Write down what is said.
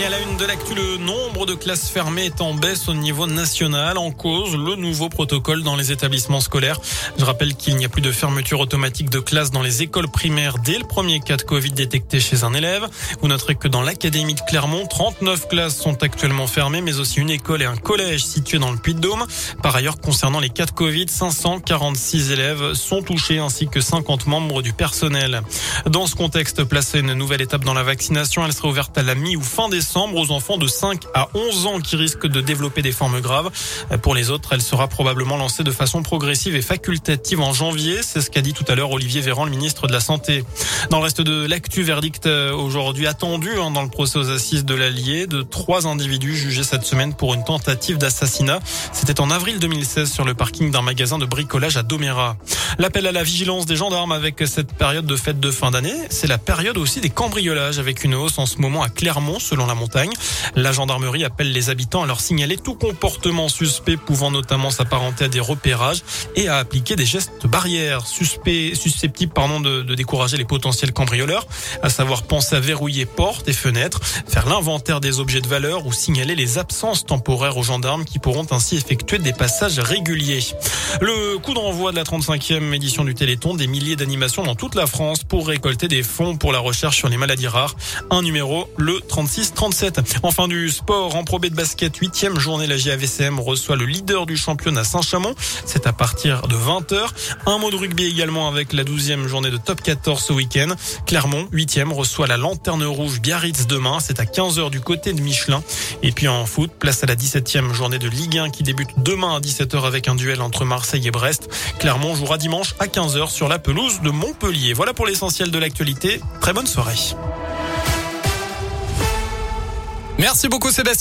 Et à la une de l'actu, le nombre de classes fermées est en baisse au niveau national. En cause, le nouveau protocole dans les établissements scolaires. Je rappelle qu'il n'y a plus de fermeture automatique de classes dans les écoles primaires dès le premier cas de Covid détecté chez un élève. Vous noterez que dans l'académie de Clermont, 39 classes sont actuellement fermées, mais aussi une école et un collège situés dans le Puy-de-Dôme. Par ailleurs, concernant les cas de Covid, 546 élèves sont touchés ainsi que 50 membres du personnel. Dans ce contexte, placé une nouvelle étape dans la vaccination, elle sera ouverte à la mi ou fin décembre aux enfants de 5 à 11 ans qui risquent de développer des formes graves. Pour les autres, elle sera probablement lancée de façon progressive et facultative en janvier. C'est ce qu'a dit tout à l'heure Olivier Véran, le ministre de la Santé. Dans le reste de l'actu, verdict euh, aujourd'hui attendu hein, dans le procès aux assises de l'Allier de trois individus jugés cette semaine pour une tentative d'assassinat. C'était en avril 2016 sur le parking d'un magasin de bricolage à Doméra. L'appel à la vigilance des gendarmes avec cette période de fête de fin d'année, c'est la période aussi des cambriolages avec une hausse en ce moment à Clermont selon la montagne. La gendarmerie appelle les habitants à leur signaler tout comportement suspect pouvant notamment s'apparenter à des repérages et à appliquer des gestes barrières suspects, susceptibles pardon, de, de décourager les potentiels cambrioleurs, à savoir penser à verrouiller portes et fenêtres, faire l'inventaire des objets de valeur ou signaler les absences temporaires aux gendarmes qui pourront ainsi effectuer des passages réguliers. Le coup d'envoi de la 35e édition du Téléthon, des milliers d'animations dans toute la France pour récolter des fonds pour la recherche sur les maladies rares. Un numéro, le 36-37. Enfin du sport en probé de basket, huitième journée, la JAVCM reçoit le leader du championnat Saint-Chamond. C'est à partir de 20h. Un mot de rugby également avec la 12e journée de top 14 ce week-end. Clermont, huitième, reçoit la lanterne rouge Biarritz demain. C'est à 15h du côté de Michelin. Et puis en foot, place à la 17e journée de Ligue 1 qui débute demain à 17h avec un duel entre Marseille et Brest. Clermont jouera dimanche à 15h sur la pelouse de Montpellier. Voilà pour l'essentiel de l'actualité. Très bonne soirée. Merci beaucoup Sébastien.